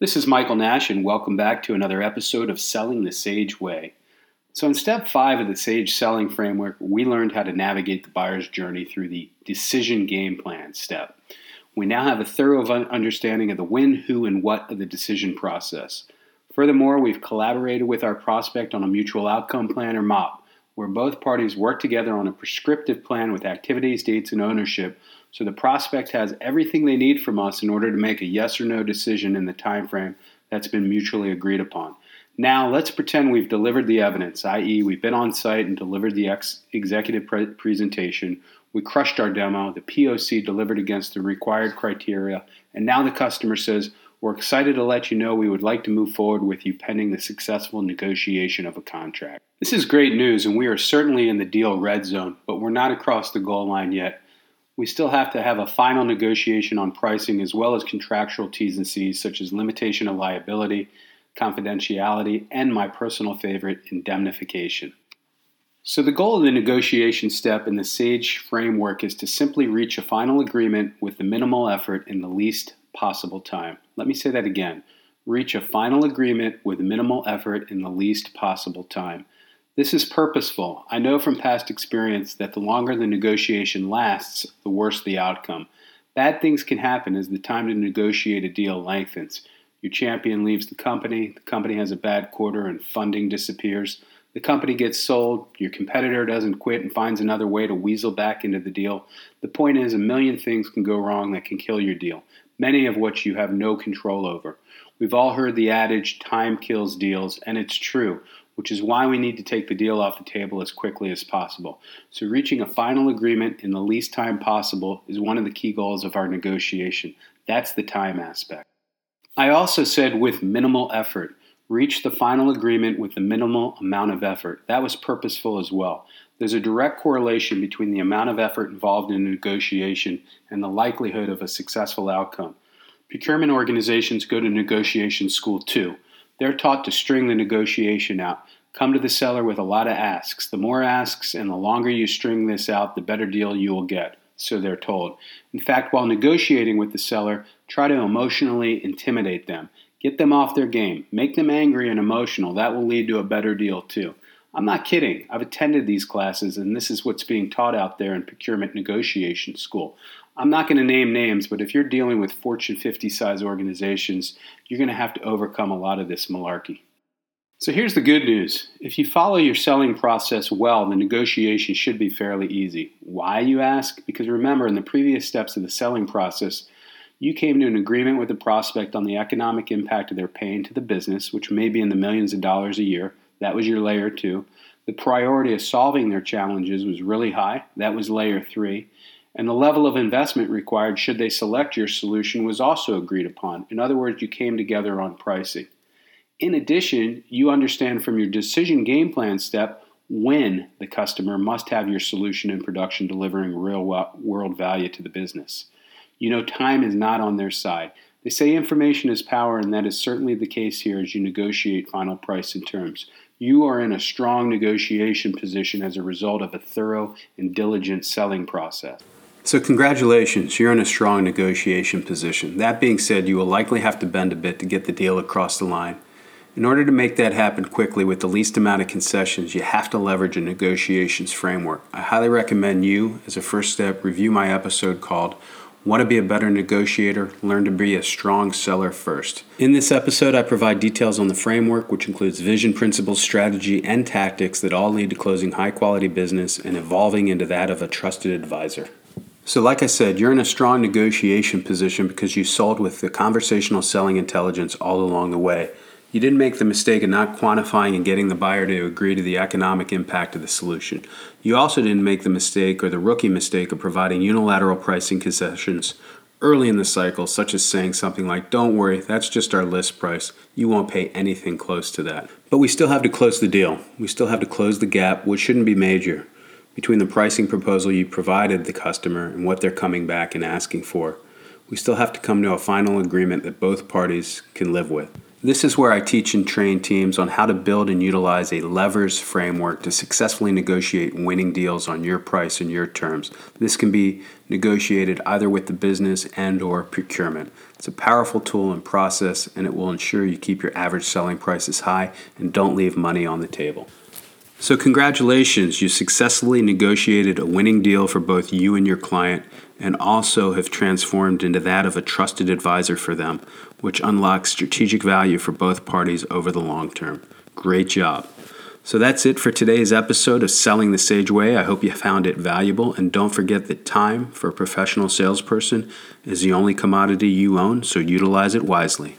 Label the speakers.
Speaker 1: This is Michael Nash, and welcome back to another episode of Selling the Sage Way. So, in step five of the Sage selling framework, we learned how to navigate the buyer's journey through the decision game plan step. We now have a thorough understanding of the when, who, and what of the decision process. Furthermore, we've collaborated with our prospect on a mutual outcome plan or MOP, where both parties work together on a prescriptive plan with activities, dates, and ownership so the prospect has everything they need from us in order to make a yes or no decision in the time frame that's been mutually agreed upon. Now, let's pretend we've delivered the evidence, i.e., we've been on site and delivered the ex- executive pre- presentation. We crushed our demo, the POC delivered against the required criteria, and now the customer says, We're excited to let you know we would like to move forward with you pending the successful negotiation of a contract. This is great news, and we are certainly in the deal red zone, but we're not across the goal line yet we still have to have a final negotiation on pricing as well as contractual T's and C's such as limitation of liability, confidentiality, and my personal favorite, indemnification. So, the goal of the negotiation step in the SAGE framework is to simply reach a final agreement with the minimal effort in the least possible time. Let me say that again reach a final agreement with minimal effort in the least possible time. This is purposeful. I know from past experience that the longer the negotiation lasts, the worse the outcome. Bad things can happen as the time to negotiate a deal lengthens. Your champion leaves the company, the company has a bad quarter, and funding disappears. The company gets sold, your competitor doesn't quit and finds another way to weasel back into the deal. The point is, a million things can go wrong that can kill your deal, many of which you have no control over. We've all heard the adage, time kills deals, and it's true which is why we need to take the deal off the table as quickly as possible. So, reaching a final agreement in the least time possible is one of the key goals of our negotiation. That's the time aspect. I also said with minimal effort. Reach the final agreement with the minimal amount of effort. That was purposeful as well. There's a direct correlation between the amount of effort involved in a negotiation and the likelihood of a successful outcome. Procurement organizations go to negotiation school too. They're taught to string the negotiation out. Come to the seller with a lot of asks. The more asks and the longer you string this out, the better deal you will get, so they're told. In fact, while negotiating with the seller, try to emotionally intimidate them. Get them off their game. Make them angry and emotional. That will lead to a better deal, too. I'm not kidding. I've attended these classes, and this is what's being taught out there in procurement negotiation school. I'm not going to name names, but if you're dealing with Fortune 50 size organizations, you're going to have to overcome a lot of this malarkey. So here's the good news. If you follow your selling process well, the negotiation should be fairly easy. Why, you ask? Because remember, in the previous steps of the selling process, you came to an agreement with the prospect on the economic impact of their pain to the business, which may be in the millions of dollars a year. That was your layer two. The priority of solving their challenges was really high. That was layer three and the level of investment required should they select your solution was also agreed upon. In other words, you came together on pricing. In addition, you understand from your decision game plan step when the customer must have your solution in production delivering real world value to the business. You know, time is not on their side. They say information is power, and that is certainly the case here as you negotiate final price and terms. You are in a strong negotiation position as a result of a thorough and diligent selling process. So, congratulations, you're in a strong negotiation position. That being said, you will likely have to bend a bit to get the deal across the line. In order to make that happen quickly with the least amount of concessions, you have to leverage a negotiations framework. I highly recommend you, as a first step, review my episode called Want to be a better negotiator? Learn to be a strong seller first. In this episode, I provide details on the framework, which includes vision, principles, strategy, and tactics that all lead to closing high quality business and evolving into that of a trusted advisor. So, like I said, you're in a strong negotiation position because you sold with the conversational selling intelligence all along the way. You didn't make the mistake of not quantifying and getting the buyer to agree to the economic impact of the solution. You also didn't make the mistake or the rookie mistake of providing unilateral pricing concessions early in the cycle, such as saying something like, Don't worry, that's just our list price. You won't pay anything close to that. But we still have to close the deal. We still have to close the gap, which shouldn't be major between the pricing proposal you provided the customer and what they're coming back and asking for. We still have to come to a final agreement that both parties can live with. This is where I teach and train teams on how to build and utilize a levers framework to successfully negotiate winning deals on your price and your terms. This can be negotiated either with the business and or procurement. It's a powerful tool and process and it will ensure you keep your average selling prices high and don't leave money on the table. So, congratulations, you successfully negotiated a winning deal for both you and your client, and also have transformed into that of a trusted advisor for them, which unlocks strategic value for both parties over the long term. Great job. So that's it for today's episode of Selling the Sage Way. I hope you found it valuable, and don't forget that time for a professional salesperson is the only commodity you own, so utilize it wisely.